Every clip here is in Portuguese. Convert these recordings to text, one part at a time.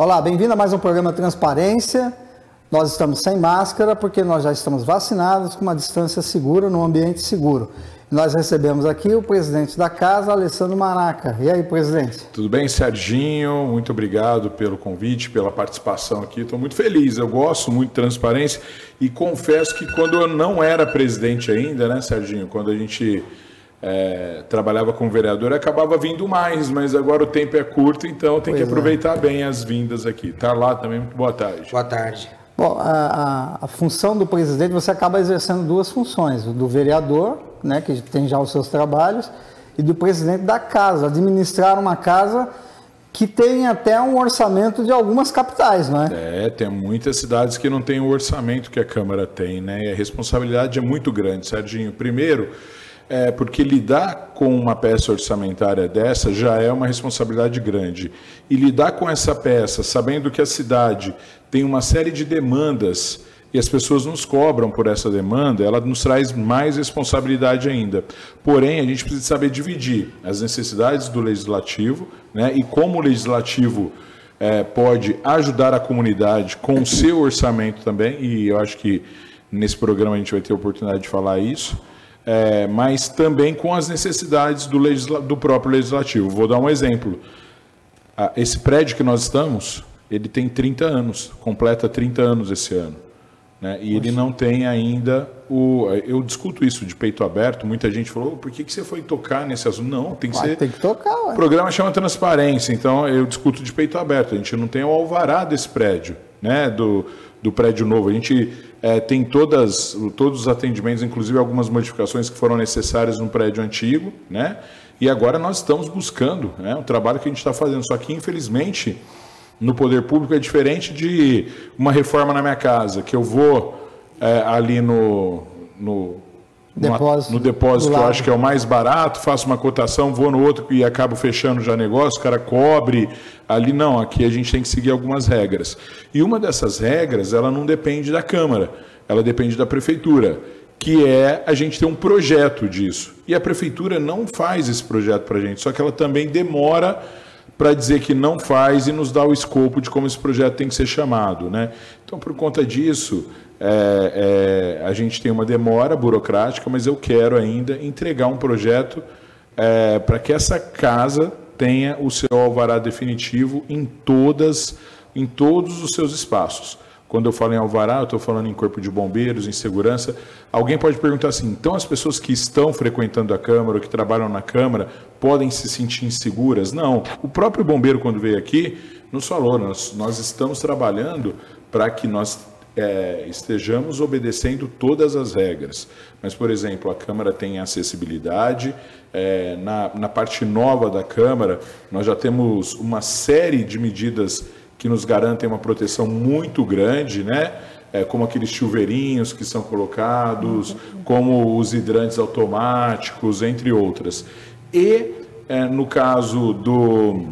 Olá, bem-vindo a mais um programa Transparência. Nós estamos sem máscara porque nós já estamos vacinados com uma distância segura, num ambiente seguro. Nós recebemos aqui o presidente da casa, Alessandro Maraca. E aí, presidente? Tudo bem, Serginho? Muito obrigado pelo convite, pela participação aqui. Estou muito feliz. Eu gosto muito de transparência e confesso que quando eu não era presidente ainda, né, Serginho? Quando a gente é, trabalhava como vereador, acabava vindo mais, mas agora o tempo é curto, então tem pois que é. aproveitar é. bem as vindas aqui. Tá lá também. Muito boa tarde. Boa tarde. Bom, a, a, a função do presidente, você acaba exercendo duas funções: do vereador né, que tem já os seus trabalhos, e do presidente da casa, administrar uma casa que tem até um orçamento de algumas capitais, não é? É, tem muitas cidades que não têm o orçamento que a Câmara tem, né? E a responsabilidade é muito grande, Serginho. Primeiro, é porque lidar com uma peça orçamentária dessa já é uma responsabilidade grande. E lidar com essa peça, sabendo que a cidade tem uma série de demandas e as pessoas nos cobram por essa demanda, ela nos traz mais responsabilidade ainda. Porém, a gente precisa saber dividir as necessidades do legislativo né, e como o legislativo é, pode ajudar a comunidade com o seu orçamento também, e eu acho que nesse programa a gente vai ter a oportunidade de falar isso, é, mas também com as necessidades do, legisla do próprio legislativo. Vou dar um exemplo. Ah, esse prédio que nós estamos, ele tem 30 anos, completa 30 anos esse ano. Né? E ele não tem ainda o. Eu discuto isso de peito aberto. Muita gente falou: por que, que você foi tocar nesse assunto? Não, tem que ser. Tem que tocar. Ué. O programa chama transparência, então eu discuto de peito aberto. A gente não tem o alvará desse prédio, né? do, do prédio novo. A gente é, tem todas, todos os atendimentos, inclusive algumas modificações que foram necessárias no prédio antigo, né? E agora nós estamos buscando né, o trabalho que a gente está fazendo. Só que, infelizmente no poder público é diferente de uma reforma na minha casa, que eu vou é, ali no, no depósito, no depósito que eu acho que é o mais barato, faço uma cotação, vou no outro e acabo fechando já negócio, o cara cobre. Ali não, aqui a gente tem que seguir algumas regras. E uma dessas regras, ela não depende da Câmara, ela depende da Prefeitura, que é a gente ter um projeto disso. E a Prefeitura não faz esse projeto para a gente, só que ela também demora para dizer que não faz e nos dá o escopo de como esse projeto tem que ser chamado. Né? Então, por conta disso, é, é, a gente tem uma demora burocrática, mas eu quero ainda entregar um projeto é, para que essa casa tenha o seu alvará definitivo em todas, em todos os seus espaços. Quando eu falo em alvará, eu estou falando em corpo de bombeiros, em segurança. Alguém pode perguntar assim: então as pessoas que estão frequentando a Câmara ou que trabalham na Câmara podem se sentir inseguras? Não. O próprio bombeiro, quando veio aqui, nos falou: nós, nós estamos trabalhando para que nós é, estejamos obedecendo todas as regras. Mas, por exemplo, a Câmara tem acessibilidade. É, na, na parte nova da Câmara, nós já temos uma série de medidas que nos garantem uma proteção muito grande, né? É, como aqueles chuveirinhos que são colocados, como os hidrantes automáticos, entre outras. E é, no caso do,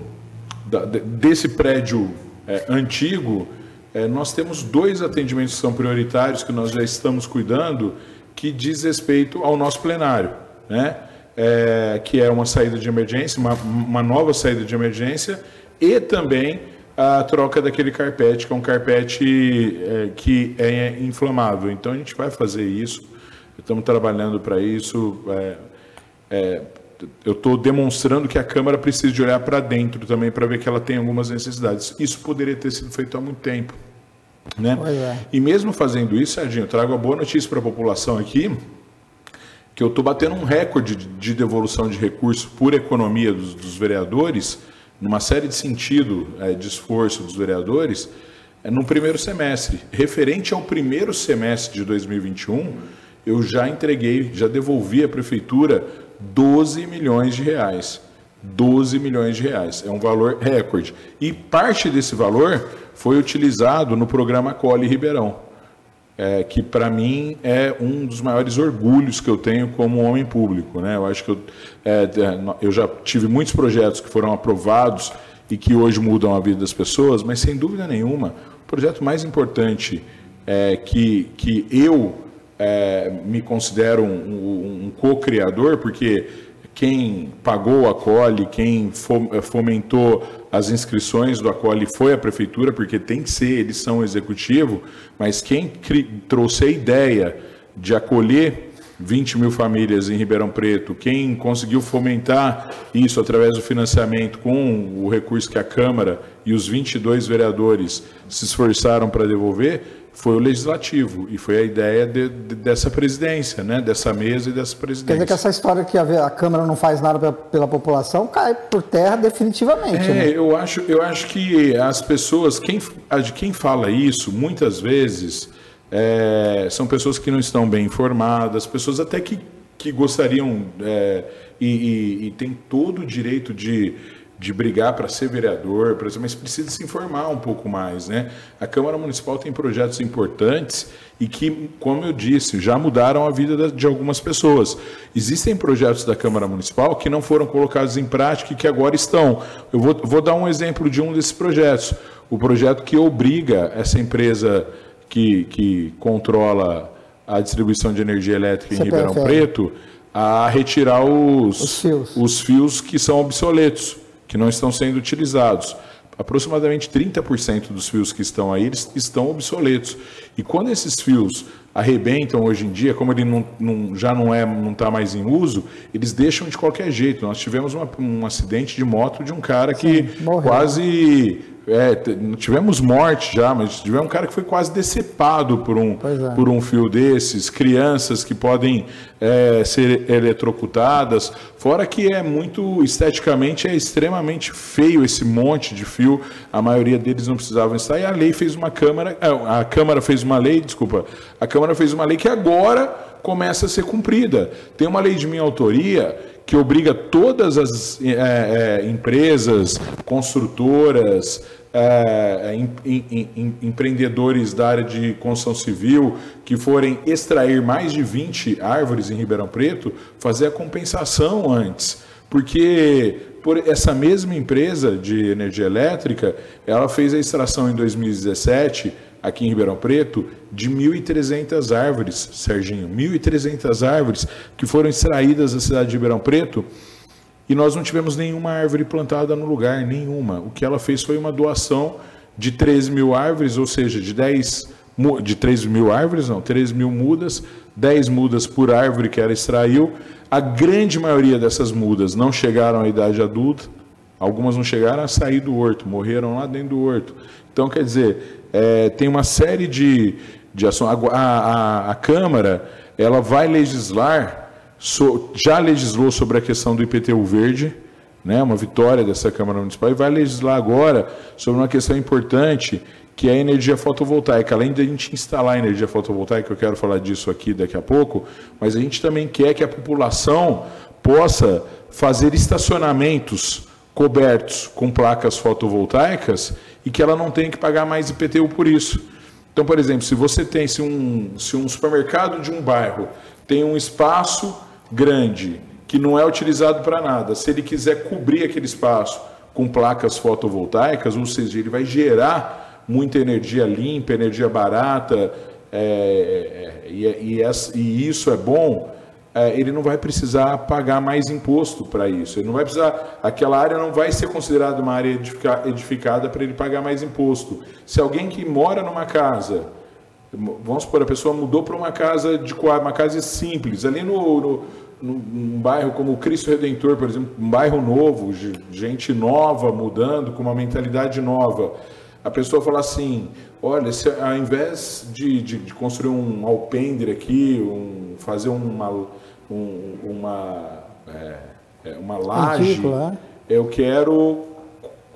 da, desse prédio é, antigo, é, nós temos dois atendimentos que são prioritários que nós já estamos cuidando, que diz respeito ao nosso plenário, né? É, que é uma saída de emergência, uma, uma nova saída de emergência e também a troca daquele carpete, que é um carpete é, que é inflamável. Então a gente vai fazer isso, estamos trabalhando para isso. É, é, eu estou demonstrando que a Câmara precisa de olhar para dentro também para ver que ela tem algumas necessidades. Isso poderia ter sido feito há muito tempo. Né? É. E mesmo fazendo isso, Serginho, eu trago a boa notícia para a população aqui, que eu estou batendo um recorde de devolução de recursos por economia dos, dos vereadores, numa série de sentido é, de esforço dos vereadores, é, no primeiro semestre. Referente ao primeiro semestre de 2021, eu já entreguei, já devolvi à prefeitura 12 milhões de reais. 12 milhões de reais. É um valor recorde. E parte desse valor foi utilizado no programa Cole Ribeirão é, que para mim é um dos maiores orgulhos que eu tenho como homem público. Né? Eu acho que eu, é, é eu já tive muitos projetos que foram aprovados e que hoje mudam a vida das pessoas, mas sem dúvida nenhuma, o projeto mais importante é, que, que eu é, me considero um, um, um co-criador, porque quem pagou a cole, quem fomentou as inscrições do Acolhe foi a prefeitura, porque tem que ser, eles são o executivo, mas quem trouxe a ideia de acolher 20 mil famílias em Ribeirão Preto, quem conseguiu fomentar isso através do financiamento com o recurso que a Câmara e os 22 vereadores se esforçaram para devolver, foi o legislativo e foi a ideia de, de, dessa presidência, né? dessa mesa e dessa presidência. Quer dizer que essa história que a, a Câmara não faz nada pela, pela, população cai por terra definitivamente. É, né? eu, acho, eu acho que as pessoas, quem, de quem fala isso, muitas vezes é, são pessoas que não estão bem informadas, pessoas até que, que gostariam é, e, e, e têm todo o direito de de brigar para ser vereador, mas precisa se informar um pouco mais, né? A Câmara Municipal tem projetos importantes e que, como eu disse, já mudaram a vida de algumas pessoas. Existem projetos da Câmara Municipal que não foram colocados em prática e que agora estão. Eu vou, vou dar um exemplo de um desses projetos. O projeto que obriga essa empresa que, que controla a distribuição de energia elétrica em Ribeirão Preto a retirar os, os fios. os fios que são obsoletos que não estão sendo utilizados. Aproximadamente 30% dos fios que estão aí eles estão obsoletos. E quando esses fios arrebentam hoje em dia, como ele não, não, já não é, não está mais em uso, eles deixam de qualquer jeito. Nós tivemos uma, um acidente de moto de um cara que Sim, quase é, tivemos morte já, mas tivemos um cara que foi quase decepado por um, é. por um fio desses, crianças que podem é, ser eletrocutadas, fora que é muito, esteticamente, é extremamente feio esse monte de fio, a maioria deles não precisavam estar, e a lei fez uma Câmara, é, a Câmara fez uma lei, desculpa, a Câmara fez uma lei que agora começa a ser cumprida. Tem uma lei de minha autoria que obriga todas as é, é, empresas, construtoras, é, em, em, em, empreendedores da área de construção civil que forem extrair mais de 20 árvores em Ribeirão Preto, fazer a compensação antes. Porque por essa mesma empresa de energia elétrica, ela fez a extração em 2017, aqui em Ribeirão Preto, de 1.300 árvores, Serginho, 1.300 árvores que foram extraídas da cidade de Ribeirão Preto e nós não tivemos nenhuma árvore plantada no lugar, nenhuma. O que ela fez foi uma doação de 13 mil árvores, ou seja, de 10 de 3 mil árvores, não, 3 mil mudas, 10 mudas por árvore que ela extraiu. A grande maioria dessas mudas não chegaram à idade adulta, algumas não chegaram a sair do horto, morreram lá dentro do horto. Então, quer dizer, é, tem uma série de, de ações. A, a, a Câmara ela vai legislar so, já legislou sobre a questão do IPTU verde, né, uma vitória dessa Câmara Municipal, e vai legislar agora sobre uma questão importante, que é a energia fotovoltaica. Além de a gente instalar energia fotovoltaica, eu quero falar disso aqui daqui a pouco, mas a gente também quer que a população possa fazer estacionamentos cobertos com placas fotovoltaicas e que ela não tenha que pagar mais IPTU por isso. Então, por exemplo, se você tem, se um, se um supermercado de um bairro tem um espaço grande que não é utilizado para nada, se ele quiser cobrir aquele espaço com placas fotovoltaicas, ou seja, ele vai gerar muita energia limpa, energia barata, é, é, e, e, e, isso é bom, é, ele não vai precisar pagar mais imposto para isso. Ele não vai precisar, aquela área não vai ser considerada uma área edificada para ele pagar mais imposto. Se alguém que mora numa casa Vamos supor, a pessoa mudou para uma casa de uma casa simples, ali no, no, num bairro como o Cristo Redentor, por exemplo, um bairro novo, gente nova mudando, com uma mentalidade nova. A pessoa fala assim: olha, se, ao invés de, de, de, construir um alpendre aqui, um, fazer uma, um, uma, é, é uma laje, é? eu quero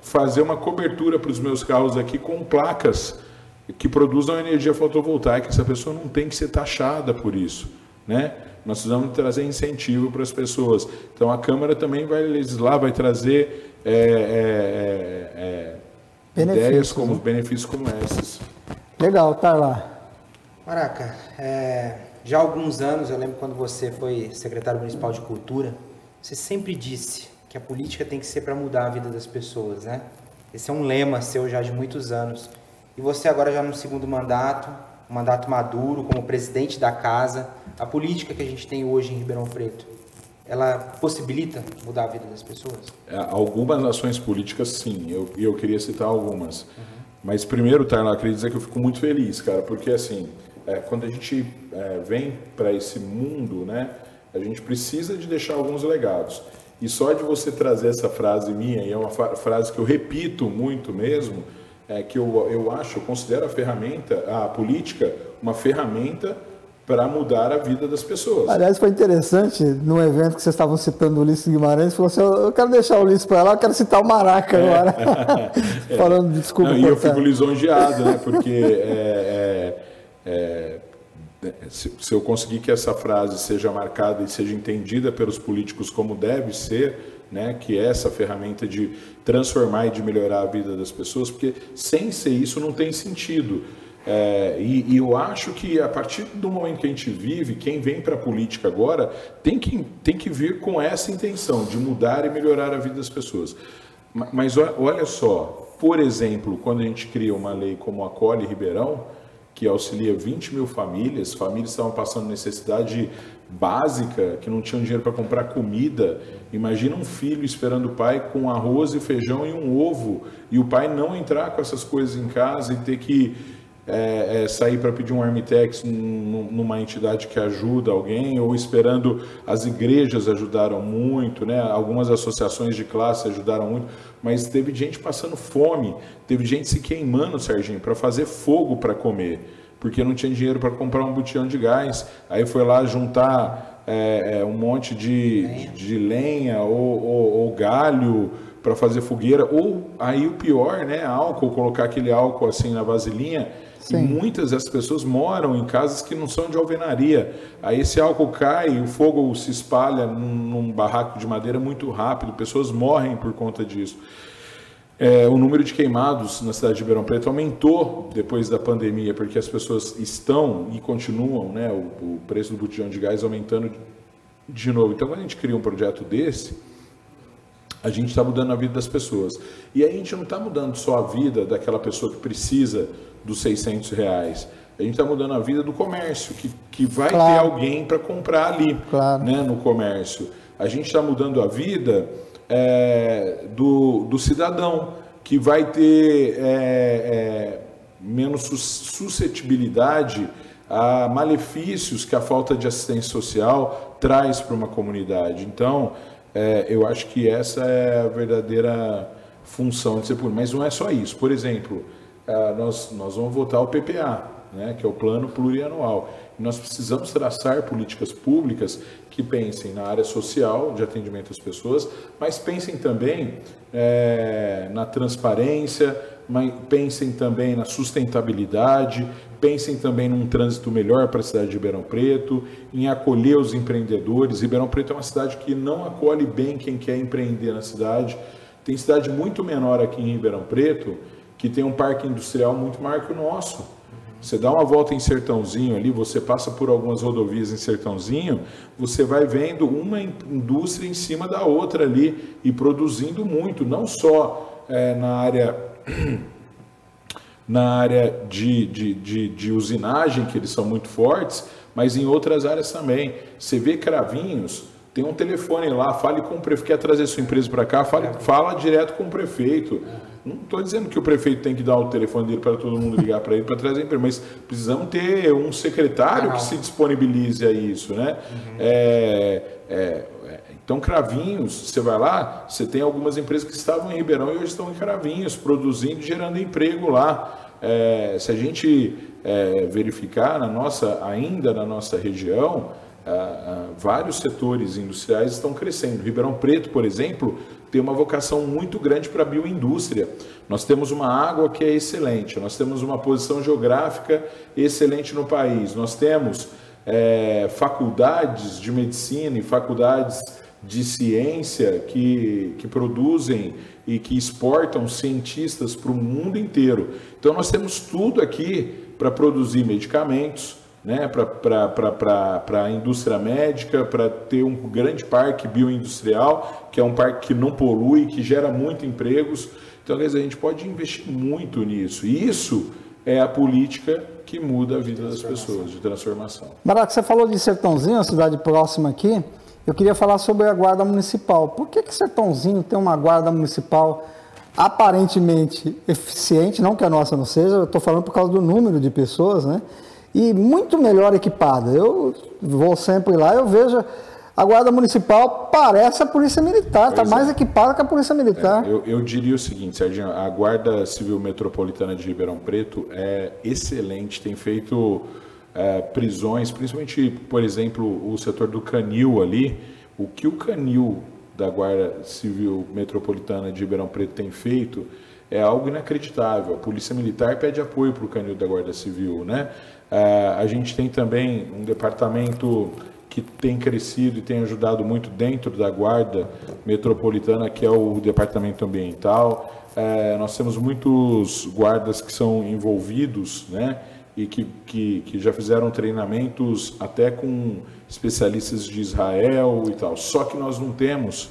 fazer uma cobertura para os meus carros aqui com placas que produzam energia fotovoltaica. Essa pessoa não tem que ser taxada por isso, né? Nós precisamos trazer incentivo para as pessoas. Então a Câmara também vai legislar, vai trazer é, é, é, é ideias como né? benefícios como esses. Legal, tá lá. Maraca, é, já há alguns anos, eu lembro quando você foi secretário municipal de cultura, você sempre disse que a política tem que ser para mudar a vida das pessoas, né? Esse é um lema seu já de muitos anos. E você agora já no segundo mandato, um mandato maduro como presidente da casa, a política que a gente tem hoje em Ribeirão Preto. ela possibilita mudar a vida das pessoas? É, algumas ações políticas, sim. Eu, eu queria citar algumas. Uhum. Mas primeiro, Tarla, eu queria dizer que eu fico muito feliz, cara, porque assim, é, quando a gente é, vem para esse mundo, né, a gente precisa de deixar alguns legados. E só de você trazer essa frase minha, e é uma frase que eu repito muito mesmo, é que eu, eu acho, eu considero a ferramenta, a política, uma ferramenta para mudar a vida das pessoas. Aliás, foi interessante, no evento que vocês estavam citando o Ulisses Guimarães, falou assim, eu quero deixar o Ulisses para lá, eu quero citar o Maraca é. agora. é. Falando, desculpa. Não, e eu fico lisonjeado, né? Porque é, é, é se, se eu conseguir que essa frase seja marcada e seja entendida pelos políticos como deve ser, né, que é essa ferramenta de transformar e de melhorar a vida das pessoas, porque sem ser isso não tem sentido. É, e, e, eu acho que a partir do momento que a gente vive, quem vem para a política agora tem que, tem que vir com essa intenção de mudar e melhorar a vida das pessoas. Mas olha só, por exemplo, quando a gente cria uma lei como a Cole Ribeirão, que auxilia 20 mil famílias, famílias estavam passando necessidade básica, que não tinham dinheiro para comprar comida. Imagina um filho esperando o pai com arroz e feijão e um ovo, e o pai não entrar com essas coisas em casa e ter que é, é, sair para pedir um Armitex numa entidade que ajuda alguém, ou esperando as igrejas ajudaram muito, né? algumas associações de classe ajudaram muito, mas teve gente passando fome, teve gente se queimando, Serginho, para fazer fogo para comer, porque não tinha dinheiro para comprar um botijão de gás, aí foi lá juntar é, é um monte de lenha, de lenha ou, ou, ou galho para fazer fogueira, ou aí o pior, né, álcool, colocar aquele álcool assim na vasilhinha Sim. E muitas dessas pessoas moram em casas que não são de alvenaria. Aí esse álcool cai, o fogo se espalha num, num barraco de madeira muito rápido, pessoas morrem por conta disso. É, o número de queimados na cidade de Ribeirão Preto aumentou depois da pandemia, porque as pessoas estão e continuam, né, o, o preço do botijão de gás aumentando de novo. Então, quando a gente cria um projeto desse, a gente está mudando a vida das pessoas. E a gente não está mudando só a vida daquela pessoa que precisa dos 600 reais. A gente está mudando a vida do comércio, que, que vai claro. ter alguém para comprar ali claro. né, no comércio. A gente está mudando a vida é, do, do cidadão, que vai ter é, é, menos suscetibilidade a malefícios que a falta de assistência social traz para uma comunidade. Então, é, eu acho que essa é a verdadeira função de ser público. Mas não é só isso. Por exemplo, é, nós, nós vamos votar o PPA, né, que é o Plano Plurianual. E nós precisamos traçar políticas públicas que pensem na área social de atendimento às pessoas, mas pensem também é, na transparência, mas pensem também na sustentabilidade, pensem também num trânsito melhor para a cidade de Ribeirão Preto, em acolher os empreendedores. Ribeirão Preto é uma cidade que não acolhe bem quem quer empreender na cidade. Tem cidade muito menor aqui em Ribeirão Preto que tem um parque industrial muito maior que o nosso. Você dá uma volta em Sertãozinho ali, você passa por algumas rodovias em Sertãozinho, você vai vendo uma indústria em cima da outra ali e produzindo muito, não só é, na área na área de, de, de, de, usinagem, que eles são muito fortes, mas em outras áreas também. Você vê cravinhos, tem um telefone lá, fale com o prefeito, quer trazer sua empresa para cá, fale, fala direto com o prefeito. Não estou dizendo que o prefeito tem que dar o telefone dele para todo mundo ligar para ele para trazer empresa, mas precisamos ter um secretário que se disponibilize a isso, né? Uhum. É, é, então, Cravinhos, você vai lá, você tem algumas empresas que estavam em Ribeirão e hoje estão em Cravinhos, produzindo e gerando emprego lá. É, se a gente é, verificar na nossa, ainda na nossa região, ah, ah, vários setores industriais estão crescendo. Ribeirão Preto, por exemplo, tem uma vocação muito grande para a bioindústria. Nós temos uma água que é excelente, nós temos uma posição geográfica excelente no país, nós temos é, faculdades de medicina e faculdades de ciência que, que produzem e que exportam cientistas para o mundo inteiro. Então, nós temos tudo aqui para produzir medicamentos, né, para a indústria médica, para ter um grande parque bioindustrial, que é um parque que não polui, que gera muito empregos. Então, quer dizer, a gente pode investir muito nisso. E isso é a política que muda a vida das pessoas, de transformação. Barato, você falou de Sertãozinho, uma cidade próxima aqui. eu queria falar sobre a guarda municipal. Por que que Sertãozinho tem uma guarda municipal aparentemente eficiente, não que a nossa não seja, eu estou falando por causa do número de pessoas, né? E muito melhor equipada. Eu vou sempre lá, eu vejo a Guarda Municipal parece a Polícia Militar, está mais é. equipada que a Polícia Militar. É, eu, eu, diria o seguinte, Serginho, a Guarda Civil Metropolitana de Ribeirão Preto é excelente, tem feito é, prisões, principalmente, por exemplo, o setor do Canil ali, o que o Canil da Guarda Civil Metropolitana de Ribeirão Preto tem feito é algo inacreditável. A Polícia Militar pede apoio para o Canil da Guarda Civil, né? É, a gente tem também um departamento que tem crescido e tem ajudado muito dentro da Guarda Metropolitana, que é o Departamento Ambiental. É, nós temos muitos guardas que são envolvidos, né? E que, que, que já fizeram treinamentos até com especialistas de Israel e tal. Só que nós não temos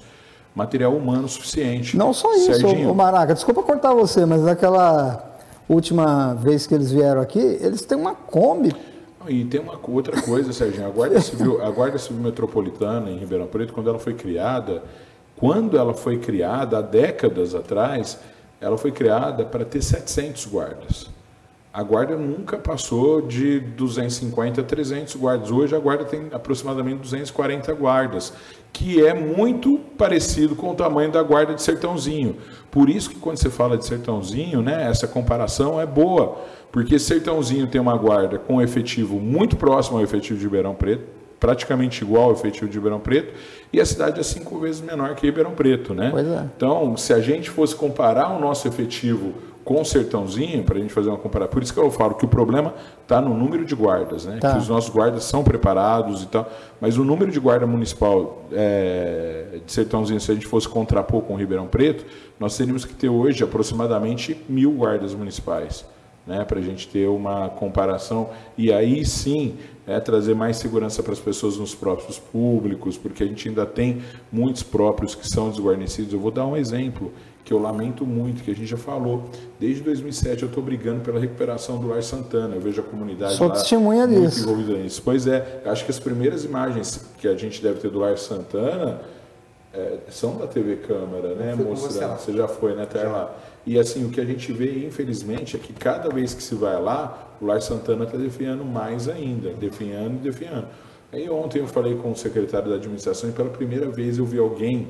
material humano suficiente. Não só isso, Serginho. Maraca, desculpa cortar você, mas naquela última vez que eles vieram aqui, eles têm uma Kombi e tem uma outra coisa, Serginho, a Guarda Civil, a Guarda Civil Metropolitana em Ribeirão Preto, quando ela foi criada, quando ela foi criada, há décadas atrás, ela foi criada para ter 700 guardas. A guarda nunca passou de 250 a 300 guardas. Hoje a guarda tem aproximadamente 240 guardas, que é muito parecido com o tamanho da guarda de Sertãozinho. Por isso que quando você fala de Sertãozinho, né, essa comparação é boa porque Sertãozinho tem uma guarda com efetivo muito próximo ao efetivo de Ribeirão Preto, praticamente igual ao efetivo de Ribeirão Preto, e a cidade é cinco vezes menor que Ribeirão Preto, né? É. Então, se a gente fosse comparar o nosso efetivo com o Sertãozinho, para a gente fazer uma comparação, por isso que eu falo que o problema está no número de guardas, né? Tá. Que os nossos guardas são preparados e tal, mas o número de guarda municipal é, de Sertãozinho, se a gente fosse contrapor com o Ribeirão Preto, nós teríamos que ter hoje aproximadamente mil guardas municipais né, para a gente ter uma comparação e aí sim é, trazer mais segurança para as pessoas nos próprios públicos, porque a gente ainda tem muitos próprios que são desguarnecidos. Eu vou dar um exemplo que eu lamento muito, que a gente já falou. Desde 2007 eu estou brigando pela recuperação do Lar Santana. Eu vejo a comunidade Sou lá testemunha muito disso. envolvida nisso. Pois é, acho que as primeiras imagens que a gente deve ter do Lar Santana é, são da TV Câmara, né, moça? Você, você, já foi, né, tá lá. E assim, o que a gente vê, infelizmente, é que cada vez que se vai lá, o Lar Santana está definhando mais ainda, definhando e definhando. Aí ontem eu falei com o secretário da administração e pela primeira vez eu vi alguém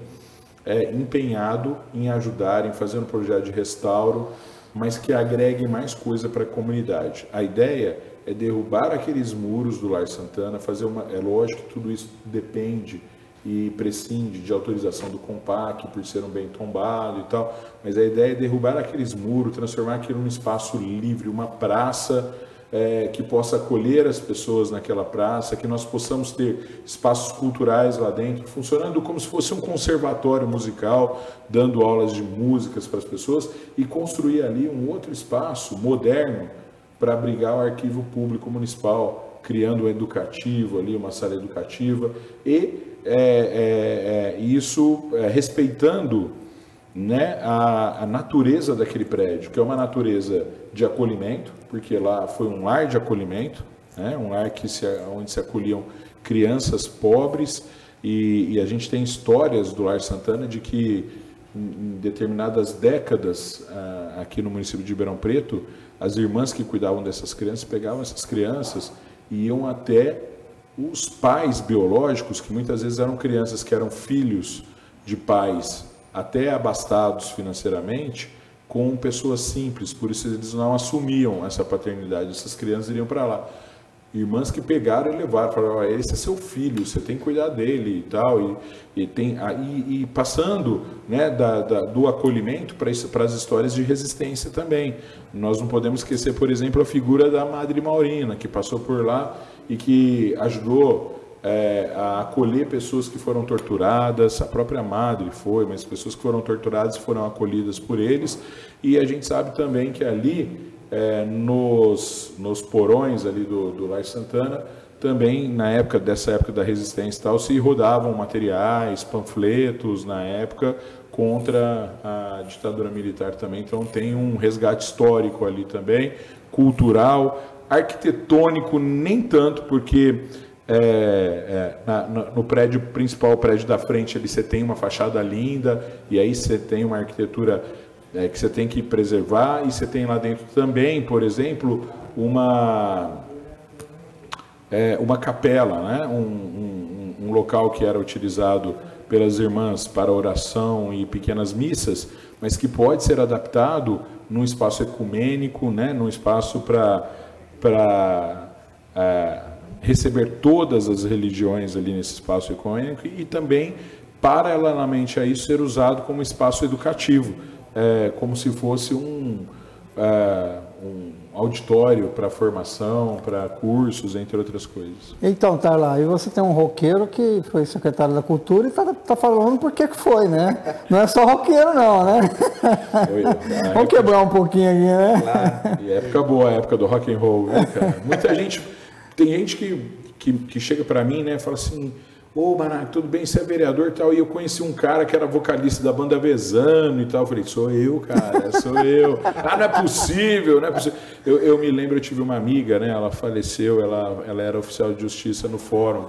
é, empenhado em ajudar, em fazer um projeto de restauro, mas que agregue mais coisa para a comunidade. A ideia é derrubar aqueles muros do Lar Santana, fazer uma. É lógico que tudo isso depende e prescinde de autorização do COMPAC por ser um bem tombado e tal, mas a ideia é derrubar aqueles muros, transformar aquilo num espaço livre, uma praça é, que possa acolher as pessoas naquela praça, que nós possamos ter espaços culturais lá dentro, funcionando como se fosse um conservatório musical, dando aulas de músicas para as pessoas e construir ali um outro espaço moderno para abrigar o arquivo público municipal, criando um educativo ali, uma sala educativa e é, é, é, isso é, respeitando né, a, a, natureza daquele prédio, que é uma natureza de acolhimento, porque lá foi um lar de acolhimento, né, um lar que se, onde se acolhiam crianças pobres, e, e, a gente tem histórias do Lar Santana de que em determinadas décadas ah, aqui no município de Ribeirão Preto, as irmãs que cuidavam dessas crianças pegavam essas crianças e iam até os pais biológicos, que muitas vezes eram crianças que eram filhos de pais até abastados financeiramente, com pessoas simples, por isso eles não assumiam essa paternidade, essas crianças iriam para lá. Irmãs que pegaram e levaram, falaram, esse é seu filho, você tem que cuidar dele e tal, e, e tem, e, e passando né, da, da, do acolhimento para as histórias de resistência também. Nós não podemos esquecer, por exemplo, a figura da Madre Maurina, que passou por lá e que ajudou é, a acolher pessoas que foram torturadas, a própria madre foi, mas pessoas que foram torturadas foram acolhidas por eles, e a gente sabe também que ali, é, nos, nos porões ali do, do Lar Santana, também na época dessa época da resistência e tal, se rodavam materiais, panfletos na época contra a ditadura militar também, então tem um resgate histórico ali também, cultural, arquitetônico nem tanto, porque é, é, na, no prédio principal, o prédio da frente, ali você tem uma fachada linda, e aí você tem uma arquitetura é, que você tem que preservar, e você tem lá dentro também, por exemplo, uma, é, uma capela, né? um, um, um local que era utilizado pelas irmãs para oração e pequenas missas, mas que pode ser adaptado num espaço ecumênico, né? num espaço para é, receber todas as religiões ali nesse espaço ecumênico e também, paralelamente a isso, ser usado como espaço educativo, é, como se fosse um, é, um auditório para formação, para cursos, entre outras coisas. Então, tá lá. E você tem um roqueiro que foi secretário da Cultura e tá, tá falando por que foi, né? Não é só roqueiro não, né? Foi, Vamos quebrar um pouquinho aqui, né? Claro. E época boa, a época do rock and roll, né, cara? Muita gente, tem gente que, que, que chega para mim, né, fala assim, Ô, oh, tudo bem, você é vereador e tal. E eu conheci um cara que era vocalista da banda Vezano e tal. Eu falei, sou eu, cara, sou eu. ah, não é possível, não é possível. Eu, eu, me lembro, eu tive uma amiga, né? Ela faleceu, ela, ela era oficial de justiça no fórum.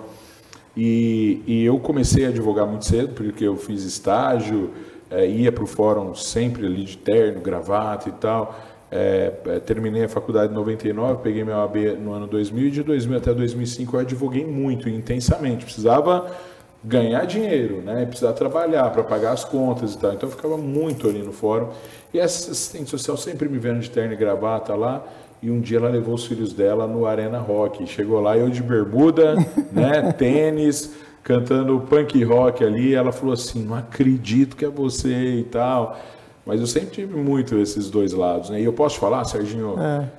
E, e eu comecei a advogar muito cedo, porque eu fiz estágio, é, ia para o fórum sempre ali de terno, gravata e tal. É, é, terminei a faculdade em 99, peguei meu AB no ano 2000 e de 2000 até 2005 eu advoguei muito, intensamente. Precisava ganhar dinheiro, né? precisava trabalhar para pagar as contas e tal. Então eu ficava muito ali no fórum. E essa assistente social sempre me vendo de terno e gravata lá. E um dia ela levou os filhos dela no Arena Rock. Chegou lá, eu de bermuda, né? tênis, cantando punk rock ali. Ela falou assim: Não acredito que é você e tal. Mas eu sempre tive muito esses dois lados, né? E eu posso falar, Serginho? É.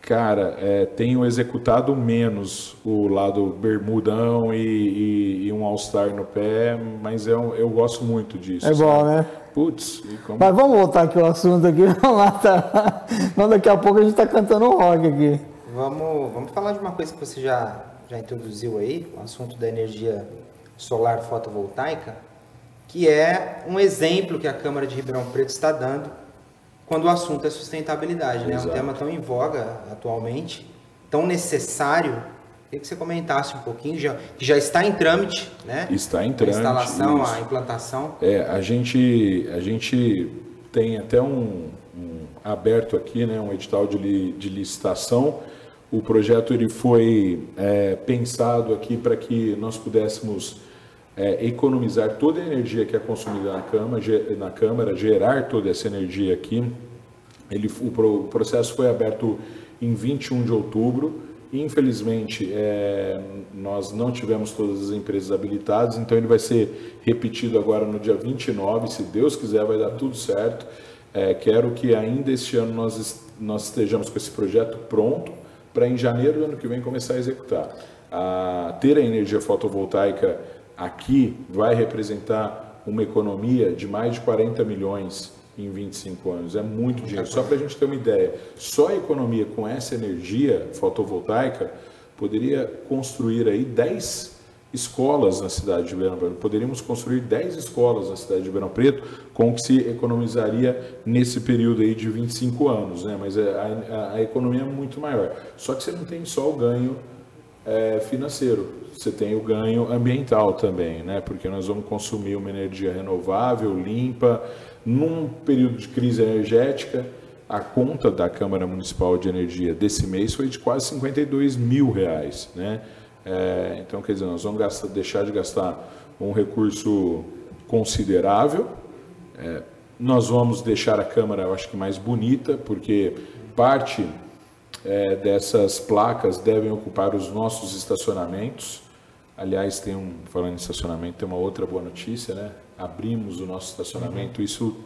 Cara, é, tenho executado menos o lado bermudão e, e, e um All-Star no pé, mas eu, eu gosto muito disso. É bom, né? Putz. Como... Mas vamos voltar aqui ao assunto aqui. Vamos lá, tá? Não, daqui a pouco a gente está cantando rock aqui. Vamos, vamos falar de uma coisa que você já, já introduziu aí, o assunto da energia solar fotovoltaica que é um exemplo que a Câmara de Ribeirão Preto está dando quando o assunto é sustentabilidade, né? É um tema tão em voga atualmente, tão necessário. Queria que você comentasse um pouquinho, já, que já está em trâmite, né? Está em trâmite. A instalação, isso. a implantação. É, a gente, a gente tem até um, um aberto aqui, né, um edital de, li, de licitação. O projeto ele foi é, pensado aqui para que nós pudéssemos é, economizar toda a energia que é consumida na Câmara, na Câmara gerar toda essa energia aqui. Ele, o, processo foi aberto em 21 de outubro. Infelizmente, é, nós não tivemos todas as empresas habilitadas, então ele vai ser repetido agora no dia 29. Se Deus quiser, vai dar tudo certo. É, quero que ainda este ano nós, nós estejamos com esse projeto pronto para em janeiro do ano que vem começar a executar. A, ter a energia fotovoltaica aqui vai representar uma economia de mais de 40 milhões em 25 anos. É muito dinheiro. Só para a gente ter uma ideia, só a economia com essa energia fotovoltaica poderia construir aí 10 escolas na cidade de Ribeirão Preto. Poderíamos construir 10 escolas na cidade de Ribeirão Preto com o que se economizaria nesse período aí de 25 anos, né? Mas a, a, a economia é muito maior. Só que você não tem só o ganho é, financeiro você tem o ganho ambiental também, né? Porque nós vamos consumir uma energia renovável, limpa, num período de crise energética. A conta da Câmara Municipal de Energia desse mês foi de quase 52 mil reais, né? É, então, quer dizer, nós vamos gastar, deixar de gastar um recurso considerável. É, nós vamos deixar a Câmara, eu acho que mais bonita, porque parte é, dessas placas devem ocupar os nossos estacionamentos. Aliás, tem um, falando em estacionamento, tem uma outra boa notícia, né? Abrimos o nosso estacionamento. Uhum. Isso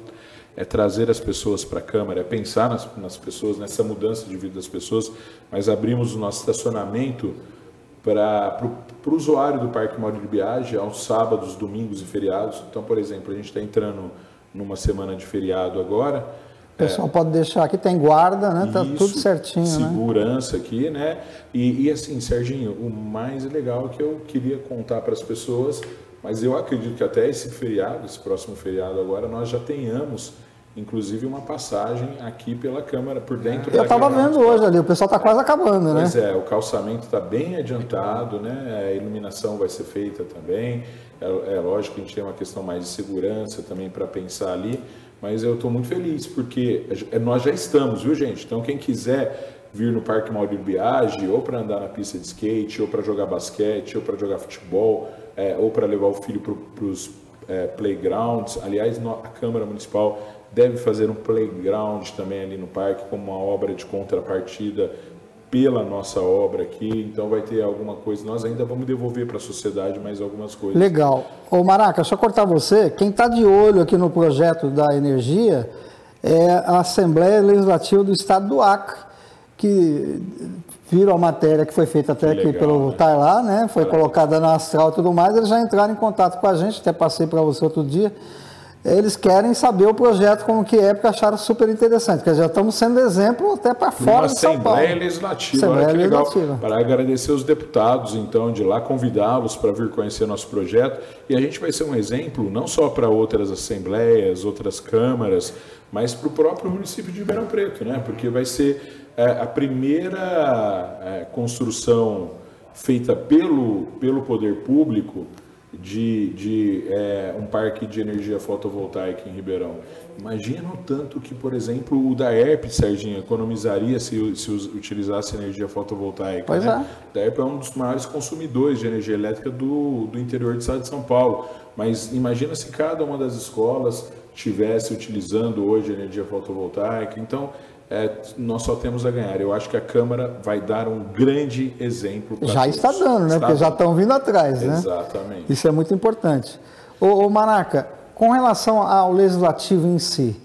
é trazer as pessoas para a Câmara, é pensar nas, nas, pessoas, nessa mudança de vida das pessoas, mas abrimos o nosso estacionamento para o usuário do Parque Mauro de Biage aos sábados, domingos e feriados. Então, por exemplo, a gente está entrando numa semana de feriado agora, o pessoal é, pode deixar aqui, tem guarda, né? Tá isso, tudo certinho, né? segurança né? aqui, né? E, e, assim, Serginho, o mais legal que eu queria contar para as pessoas, mas eu acredito que até esse feriado, esse próximo feriado agora, nós já tenhamos inclusive uma passagem aqui pela Câmara, por dentro Eu estava vendo hoje ali, o pessoal está quase acabando, pois né? é, o calçamento está bem adiantado, né? A iluminação vai ser feita também. É, é lógico que a gente tem uma questão mais de segurança também para pensar ali, mas eu estou muito feliz porque nós já estamos, viu gente? Então quem quiser vir no Parque Maurício Biagi ou para andar na pista de skate, ou para jogar basquete, ou para jogar futebol, é, ou para levar o filho para os é, playgrounds. Aliás, a Câmara Municipal deve fazer um playground também ali no parque como uma obra de contrapartida pela nossa obra aqui, então vai ter alguma coisa. Nós ainda vamos devolver para a sociedade mais algumas coisas. Legal. Ô Maraca, só cortar você, quem está de olho aqui no projeto da energia é a Assembleia Legislativa do Estado do Acre, que viram a matéria que foi feita até aqui pelo né? Tailá, né? Foi colocada na astral e tudo mais, eles já entraram em contato com a gente, até passei para você outro dia eles querem saber o projeto como que é, porque acharam super interessante, porque já estamos sendo exemplo até para fora Uma de São Paulo. Assembleia Legislativa, Assembleia olha que Legislativa. legal. Para agradecer os deputados, então, de lá, convidá-los para vir conhecer nosso projeto. E a gente vai ser um exemplo, não só para outras assembleias, outras câmaras, mas para o próprio município de Ribeirão Preto, né? Porque vai ser é, a primeira é, construção feita pelo, pelo poder público de, de é, um parque de energia fotovoltaica em Ribeirão. Imagina o tanto que, por exemplo, o da ERP, Serginho, economizaria se, se utilizasse energia fotovoltaica. Pois né? é. Da ERP é um dos maiores consumidores de energia elétrica do, do interior do estado de São Paulo. Mas imagina se cada uma das escolas tivesse utilizando hoje energia fotovoltaica. Então, é, nós só temos a ganhar. Eu acho que a Câmara vai dar um grande exemplo. Já todos. está dando, né? Está Porque já estão vindo atrás, né? Exatamente. Isso é muito importante. Ô, ô Maraca, com relação ao legislativo em si,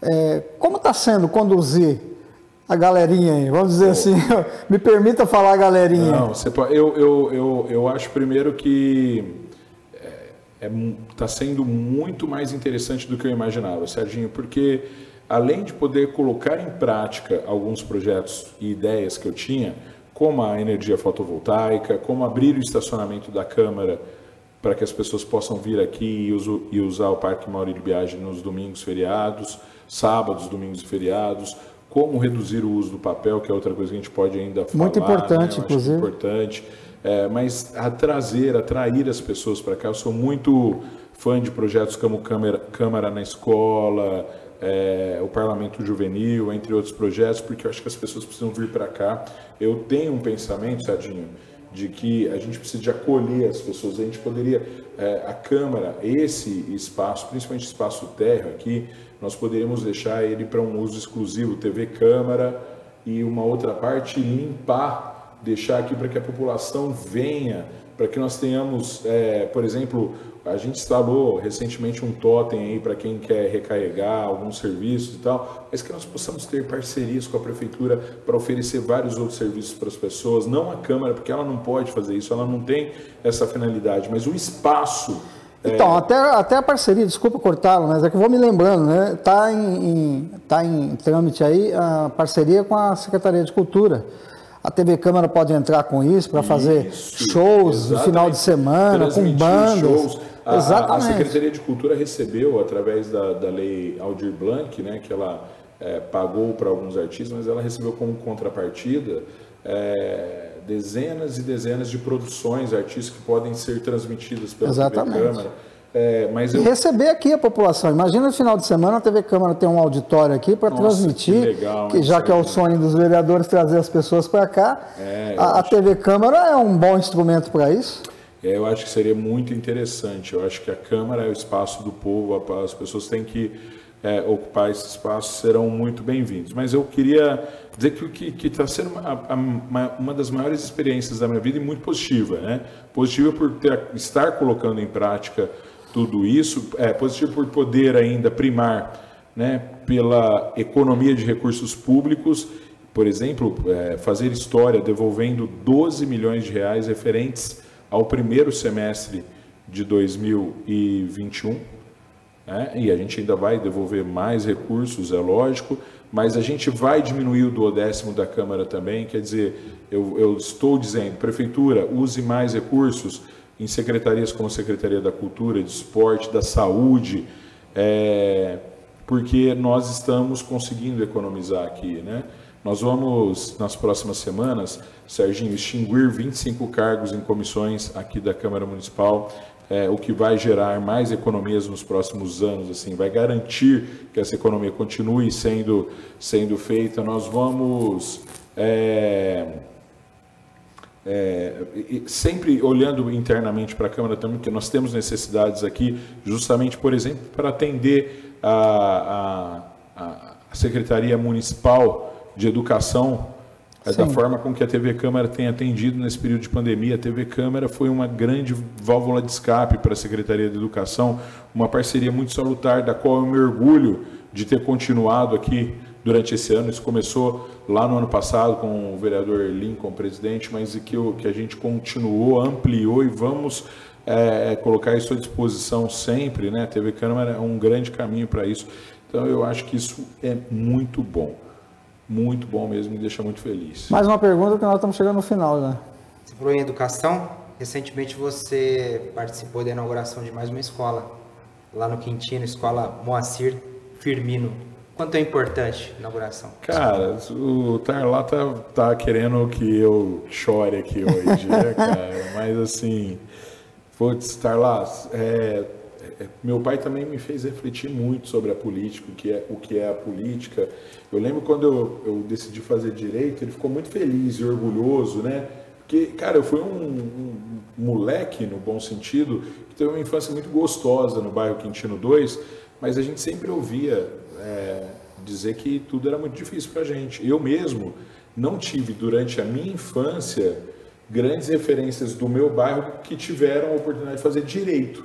é, como está sendo conduzir a galerinha aí? Vamos dizer assim, me permita falar galerinha. Não, você pode, eu, eu, eu, eu acho primeiro que está é, é, tá sendo muito mais interessante do que eu imaginava, Serginho, porque além de poder colocar em prática alguns projetos e ideias que eu tinha, como a energia fotovoltaica, como abrir o estacionamento da Câmara para que as pessoas possam vir aqui e, usar o Parque Maurílio Biagi nos domingos feriados, sábados, domingos e feriados, como reduzir o uso do papel, que é outra coisa que a gente pode ainda falar. Muito importante, né? inclusive. importante. É, mas a trazer, atrair as pessoas para cá. Eu sou muito fã de projetos como Câmara, Câmara na Escola, é, o Parlamento Juvenil, entre outros projetos, porque eu acho que as pessoas precisam vir para cá. Eu tenho um pensamento, Sadinho, de que a gente precisa de acolher as pessoas. A gente poderia, é, a Câmara, esse espaço, principalmente espaço terra aqui, nós poderíamos deixar ele para um uso exclusivo, TV Câmara, e uma outra parte limpar, deixar aqui para que a população venha, para que nós tenhamos, é, por exemplo, a gente instalou recentemente um totem aí para quem quer recarregar alguns serviços e tal, mas que nós possamos ter parcerias com a prefeitura para oferecer vários outros serviços para as pessoas, não a Câmara, porque ela não pode fazer isso, ela não tem essa finalidade, mas o espaço. É, então, é... até, até a parceria, desculpa cortá-lo, mas é que eu vou me lembrando, né? Está em, em, tá em trâmite aí a parceria com a Secretaria de Cultura. A TV Câmara pode entrar com isso para fazer shows no final de semana, com bandas. Shows. A, Exatamente. a Secretaria de Cultura recebeu, através da, da lei Aldir Blanc, né, que ela é, pagou para alguns artistas, mas ela recebeu como contrapartida é, dezenas e dezenas de produções artísticas que podem ser transmitidas pela Exatamente. TV Câmara. É, mas eu... E receber aqui a população. Imagina no final de semana a TV Câmara ter um auditório aqui para transmitir, que, legal, que já que é o sonho dos vereadores trazer as pessoas para cá. É, a, a TV Câmara é um bom instrumento para isso. Eu acho que seria muito interessante. Eu acho que a Câmara é o espaço do povo, as pessoas têm que é, ocupar esse espaço, serão muito bem-vindos. Mas eu queria dizer que está sendo uma, uma, uma, das maiores experiências da minha vida e muito positiva. Né? Positiva por ter, estar colocando em prática tudo isso, é, positivo por poder ainda primar né, pela economia de recursos públicos por exemplo, é, fazer história devolvendo 12 milhões de reais referentes ao primeiro semestre de 2021. Né? E a gente ainda vai devolver mais recursos, é lógico, mas a gente vai diminuir o duodécimo da Câmara também. Quer dizer, eu, eu estou dizendo, Prefeitura, use mais recursos em secretarias como a Secretaria da Cultura, de Esporte, da Saúde, é, porque nós estamos conseguindo economizar aqui, né? Nós vamos, nas próximas semanas, Serginho, extinguir 25 cargos em comissões aqui da Câmara Municipal, é, o que vai gerar mais economias nos próximos anos, assim, vai garantir que essa economia continue sendo, sendo feita. Nós vamos é, é, sempre olhando internamente para a Câmara também, porque nós temos necessidades aqui, justamente, por exemplo, para atender a, a, a Secretaria Municipal de educação, é, da forma com que a TV Câmara tem atendido nesse período de pandemia. A TV Câmara foi uma grande válvula de escape para a Secretaria de Educação, uma parceria muito salutar, da qual eu me orgulho de ter continuado aqui durante esse ano. Isso começou lá no ano passado com o vereador Lincoln, presidente, mas que, eu, que a gente continuou, ampliou e vamos é, colocar isso à disposição sempre. Né? A TV Câmara é um grande caminho para isso. Então eu acho que isso é muito bom muito bom mesmo, me deixa muito feliz. Mais uma pergunta que nós estamos chegando no final, né? Você falou em educação. Recentemente você participou da inauguração de mais uma escola, lá no Quintino, Escola Moacir Firmino. Quanto é importante a inauguração? Cara, o Tarlá tá, tá querendo que eu chore aqui hoje, né, cara? Mas assim, putz, Tarlá, é, é, meu pai também me fez refletir muito sobre a política, o que é, o que é a política. Eu lembro quando eu, eu decidi fazer direito, ele ficou muito feliz e orgulhoso, né? Porque, cara, eu fui um, um, moleque, no bom sentido, que teve uma infância muito gostosa no bairro Quintino 2, mas a gente sempre ouvia é, dizer que tudo era muito difícil para a gente. Eu mesmo não tive, durante a minha infância, grandes referências do meu bairro que tiveram a oportunidade de fazer direito.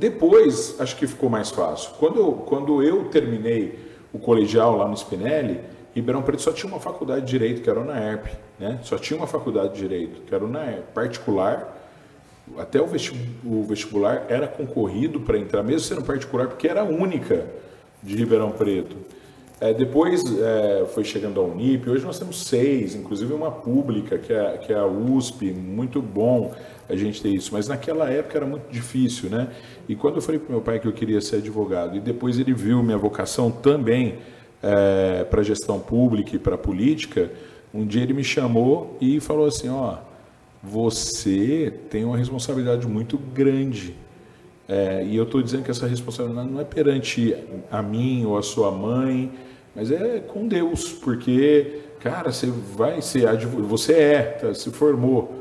Depois, acho que ficou mais fácil. Quando eu, quando eu terminei o colegial lá no Spinelli, Ribeirão Preto só tinha uma faculdade de Direito, que era o NAERP. Né? Só tinha uma faculdade de Direito, que era o NAERP. Particular, até o vestibular era concorrido para entrar, mesmo sendo particular, porque era a única de Ribeirão Preto. É, depois é, foi chegando a Unip, hoje nós temos seis, inclusive uma pública, que é, que é a USP, muito bom a gente ter isso, mas naquela época era muito difícil, né? E quando eu falei para meu pai que eu queria ser advogado, e depois ele viu minha vocação também é, para gestão pública e para política, um dia ele me chamou e falou assim, ó, você tem uma responsabilidade muito grande. É, e eu estou dizendo que essa responsabilidade não é perante a mim ou a sua mãe, mas é com Deus, porque, cara, você vai ser, você é, tá, se formou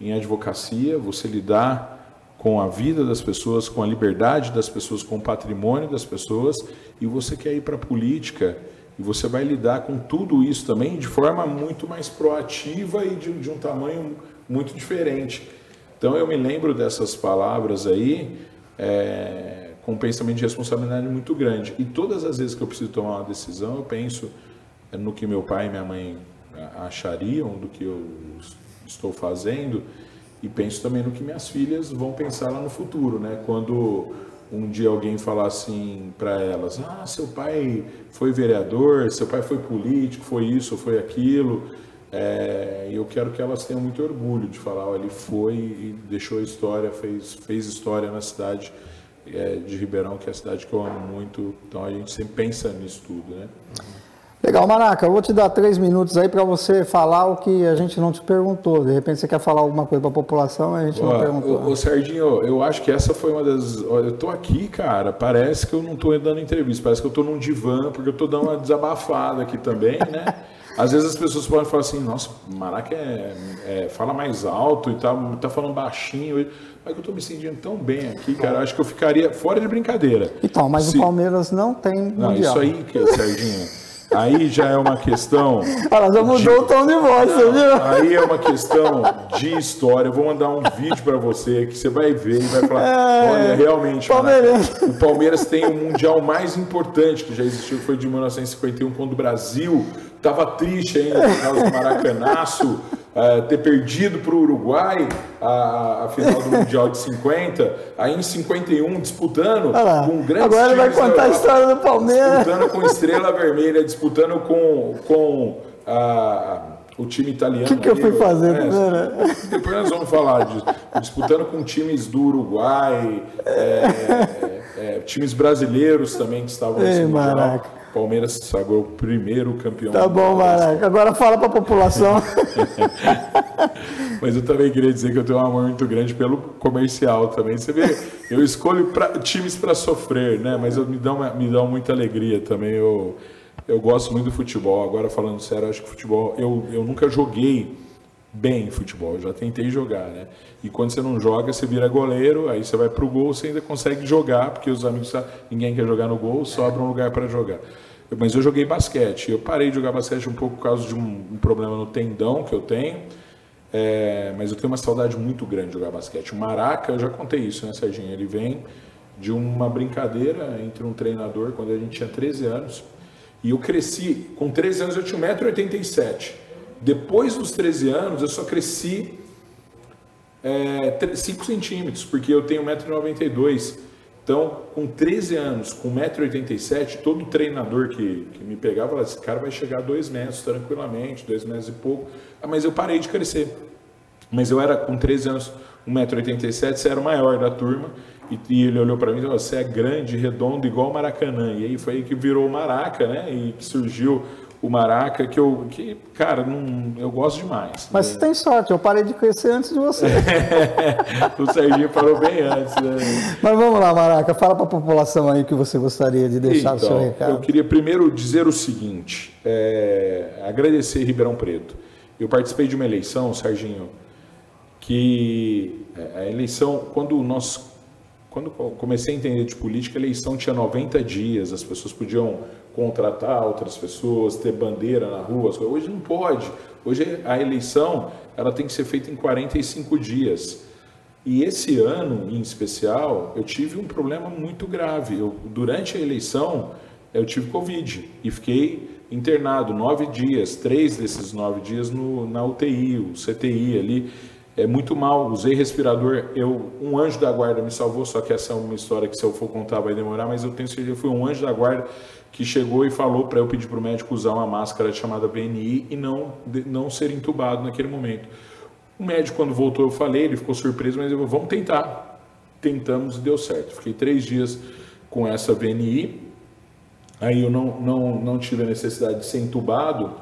em advocacia, você lidar com a vida das pessoas, com a liberdade das pessoas, com o patrimônio das pessoas, e você quer ir para a política, e você vai lidar com tudo isso também de forma muito mais proativa e de, de um tamanho muito diferente. Então eu me lembro dessas palavras aí, é, com um pensamento de responsabilidade muito grande. E todas as vezes que eu preciso tomar uma decisão, eu penso no que meu pai e minha mãe achariam do que eu estou fazendo e penso também no que minhas filhas vão pensar lá no futuro, né? Quando um dia alguém falar assim para elas: "Ah, seu pai foi vereador, seu pai foi político, foi isso, foi aquilo". É, eu quero que elas tenham muito orgulho de falar, ele foi e deixou história, fez, fez história na cidade é, de Ribeirão, que é a cidade que eu amo muito. Então a gente sempre pensa nisso tudo, né? Legal, Maraca, eu vou te dar três minutos aí para você falar o que a gente não te perguntou. De repente você quer falar alguma coisa para a população, a gente não perguntou. Ô, Sardinho, eu acho que essa foi uma das. Eu tô aqui, cara, parece que eu não tô dando entrevista, parece que eu tô num divã, porque eu tô dando uma desabafada aqui também, né? Às vezes as pessoas podem falar assim, nossa, Maraca é, é, fala mais alto e tal, tá falando baixinho. Mas eu tô me sentindo tão bem aqui, cara. Acho que eu ficaria fora de brincadeira. Então, mas Se... o Palmeiras não tem mundial. Não, isso aí, Serginho. Aí já é uma questão. Ela já mudou de... o tom de voz, você viu? Aí é uma questão de história. Eu vou mandar um vídeo para você que você vai ver e vai falar: é... olha, realmente, Palmeiras. o Palmeiras tem o mundial mais importante que já existiu, que foi de 1951, quando o Brasil estava triste ainda no final do Maracanaço. Uh, ter perdido para o Uruguai a, a, final do Mundial de 50, aí em 51 disputando ah com grandes Agora ele vai contar a história do Palmeiras. Disputando com Estrela Vermelha, disputando com, com a, o time italiano. O que, que eu fui fazer? É, depois nós vamos falar disso. Disputando com times do Uruguai, é, é, times brasileiros também que estavam nesse Ei, Palmeiras se sagrou o primeiro campeão. Tá bom, Maraca. Agora fala para a população. Mas eu também queria dizer que eu tenho um amor muito grande pelo comercial também. Você vê, eu escolho pra, times para sofrer, né? Mas eu, me, dão, me dão muita alegria também. Eu, eu gosto muito do futebol. Agora, falando sério, acho que futebol. Eu, eu nunca joguei bem futebol, eu já tentei jogar, né? E quando você não joga, você vira goleiro, aí você vai pro gol, você ainda consegue jogar, porque os amigos, ninguém quer jogar no gol, sobra um lugar para jogar. Mas eu joguei basquete. Eu parei de jogar basquete um pouco por causa de um, problema no tendão que eu tenho. É, mas eu tenho uma saudade muito grande de jogar basquete. O Maraca, eu já contei isso, né, Serginho? Ele vem de uma brincadeira entre um treinador quando a gente tinha 13 anos. E eu cresci, com 13 anos eu tinha 1,87m. Depois dos 13 anos, eu só cresci é, 5 centímetros, porque eu tenho 1,92m. Então, com 13 anos, com 1,87m, todo treinador que, que me pegava falava: esse cara vai chegar a 2 metros tranquilamente, 2 metros e pouco. Ah, mas eu parei de crescer. Mas eu era, com 13 anos, 1,87m, você era o maior da turma. E, e ele olhou para mim e falou: você é grande, redondo, igual o Maracanã. E aí foi aí que virou o Maraca, né? E que surgiu o Maraca, que eu, que, cara, não, eu gosto demais. Mas né? você tem sorte, eu parei de crescer antes de você. o Serginho parou bem antes, né? Mas vamos lá, Maraca, fala para a população aí que você gostaria de deixar então, o seu recado. Eu queria primeiro dizer o seguinte, é, agradecer Ribeirão Preto. Eu participei de uma eleição, Serginho, que é, a eleição, quando nós quando comecei a entender de política, a eleição tinha 90 dias, as pessoas podiam contratar outras pessoas, ter bandeira na rua. Hoje não pode. Hoje a eleição ela tem que ser feita em 45 dias. E esse ano, em especial, eu tive um problema muito grave. Eu, durante a eleição, eu tive Covid e fiquei internado nove dias, três desses nove dias no, na UTI, o CTI ali. É muito mal, usei respirador. Eu, um anjo da guarda me salvou, só que essa é uma história que se eu for contar vai demorar, mas eu tenho certeza que foi um anjo da guarda que chegou e falou para eu pedir para o médico usar uma máscara chamada BNI e não, não ser entubado naquele momento. O médico, quando voltou, eu falei, ele ficou surpreso, mas eu vamos tentar. Tentamos e deu certo. Fiquei três dias com essa VNI, aí eu não, não, não tive a necessidade de ser entubado,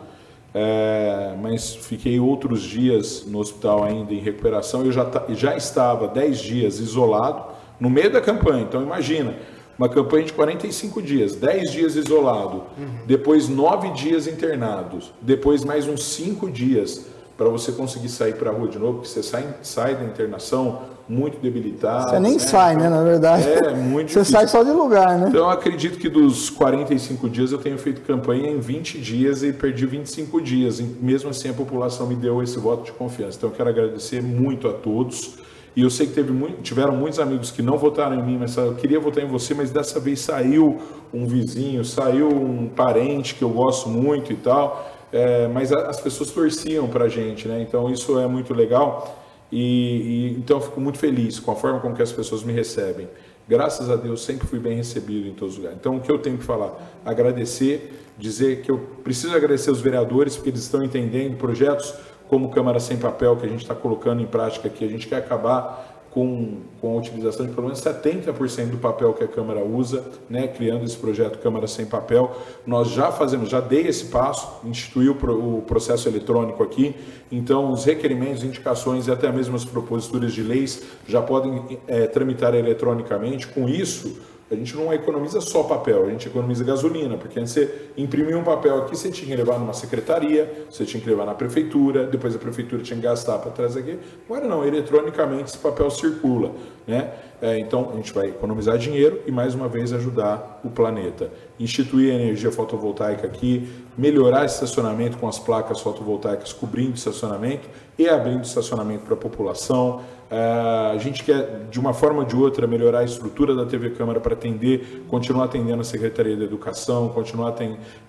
é, mas fiquei outros dias no hospital ainda em recuperação. Eu já, já estava dez dias isolado no meio da campanha, então imagina uma campanha de 45 dias, 10 dias isolado, uhum. depois 9 dias internados, depois mais uns 5 dias para você conseguir sair para a rua de novo, porque você sai, sai da internação muito debilitado. Você nem né? sai, né, na verdade. É, muito Você difícil. sai só de lugar, né? Então, eu acredito que dos 45 dias eu tenho feito campanha em 20 dias e perdi 25 dias. E mesmo assim, a população me deu esse voto de confiança. Então, eu quero agradecer muito a todos. E eu sei que teve muito, tiveram muitos amigos que não votaram em mim, mas eu queria votar em você, mas dessa vez saiu um vizinho, saiu um parente que eu gosto muito e tal. É, mas as pessoas torciam para a gente, né? Então isso é muito legal. E, e, então eu fico muito feliz com a forma como que as pessoas me recebem. Graças a Deus sempre fui bem recebido em todos os lugares. Então o que eu tenho que falar? Agradecer, dizer que eu preciso agradecer os vereadores porque eles estão entendendo projetos como Câmara Sem Papel, que a gente está colocando em prática aqui, a gente quer acabar com, com a utilização de pelo menos 70% do papel que a Câmara usa, né, criando esse projeto Câmara Sem Papel. Nós já fazemos, já dei esse passo, instituí o, o processo eletrônico aqui, então os requerimentos, indicações e até mesmo as proposituras de leis já podem é, tramitar eletronicamente. Com isso, a gente não economiza só papel, a gente economiza gasolina, porque antes você imprimia um papel aqui, você tinha que levar numa secretaria, você tinha que levar na prefeitura, depois a prefeitura tinha que gastar para trazer aqui. Agora não, eletronicamente esse papel circula. Né? É, então a gente vai economizar dinheiro e mais uma vez ajudar o planeta. Instituir a energia fotovoltaica aqui, melhorar estacionamento com as placas fotovoltaicas cobrindo estacionamento e abrindo estacionamento para a população. É, a gente quer, de uma forma ou de outra, melhorar a estrutura da TV Câmara para atender, continuar atendendo a Secretaria da Educação, continuar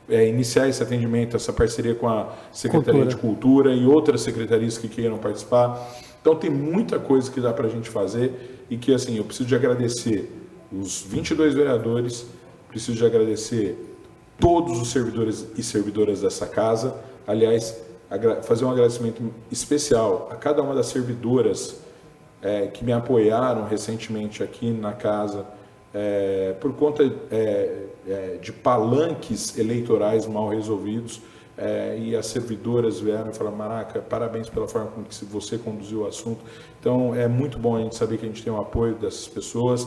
é, iniciar esse atendimento, essa parceria com a Secretaria Cultura. de Cultura e outras secretarias que queiram participar. Então tem muita coisa que dá para a gente fazer e que assim eu preciso de agradecer os 22 vereadores, preciso de agradecer todos os servidores e servidoras dessa casa. Aliás, fazer um agradecimento especial a cada uma das servidoras é, que me apoiaram recentemente aqui na casa é, por conta é, é de palanques eleitorais mal resolvidos. É, e as servidoras vieram e falaram, Maraca, parabéns pela forma como que você conduziu o assunto. Então é muito bom a gente saber que a gente tem o apoio dessas pessoas,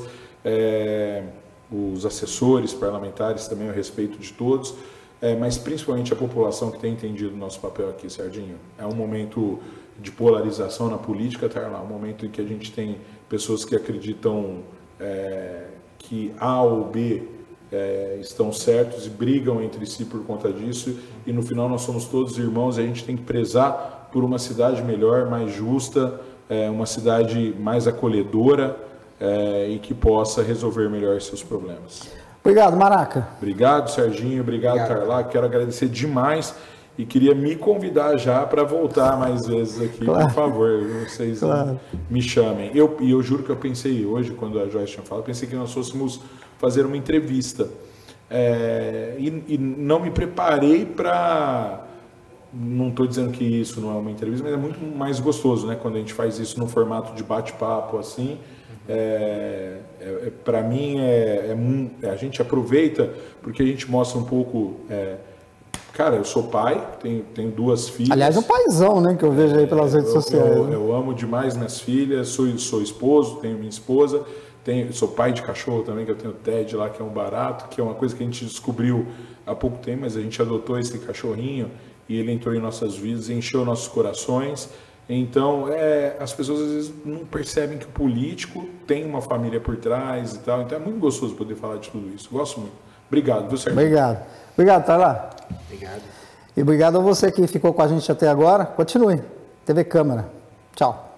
os assessores parlamentares também, o respeito de todos é, mas principalmente a população que tem entendido o nosso papel aqui, Sardinho. É um momento de polarização na política, tá lá, um momento em que a gente tem pessoas que acreditam é, que A ou B é, estão certos e brigam entre si por conta disso, e no final nós somos todos irmãos e a gente tem que prezar por uma cidade melhor, mais justa, é, uma cidade mais acolhedora é, e que possa resolver melhor seus problemas. Obrigado, Maraca. Obrigado, Serginho. Obrigado, Obrigado. Carla. Quero agradecer demais e queria me convidar já para voltar mais vezes aqui, claro. por favor. Vocês claro. me chamem. Eu, e eu juro que eu pensei hoje, quando a Joyce tinha falado, pensei que nós fôssemos fazer uma entrevista. É, e, e não me preparei para não estou dizendo que isso não é uma entrevista, mas é muito mais gostoso, né? Quando a gente faz isso no formato de bate-papo assim, é, é, é para mim é, é, a gente aproveita porque a gente mostra um pouco é, cara eu sou pai tenho, tenho duas filhas aliás um paizão né que eu vejo aí pelas redes eu, sociais eu, eu, amo demais minhas filhas sou sou esposo tenho minha esposa tenho sou pai de cachorro também que eu tenho o Ted lá que é um barato que é uma coisa que a gente descobriu há pouco tempo mas a gente adotou esse cachorrinho e ele entrou em nossas vidas encheu nossos corações então, é, as pessoas às vezes não percebem que o político tem uma família por trás e tal. Então, é muito gostoso poder falar de tudo isso. Gosto muito. Obrigado, viu, Sérgio? Obrigado. Obrigado, Tarla. Obrigado. E obrigado a você que ficou com a gente até agora. Continue. TV Câmara. Tchau.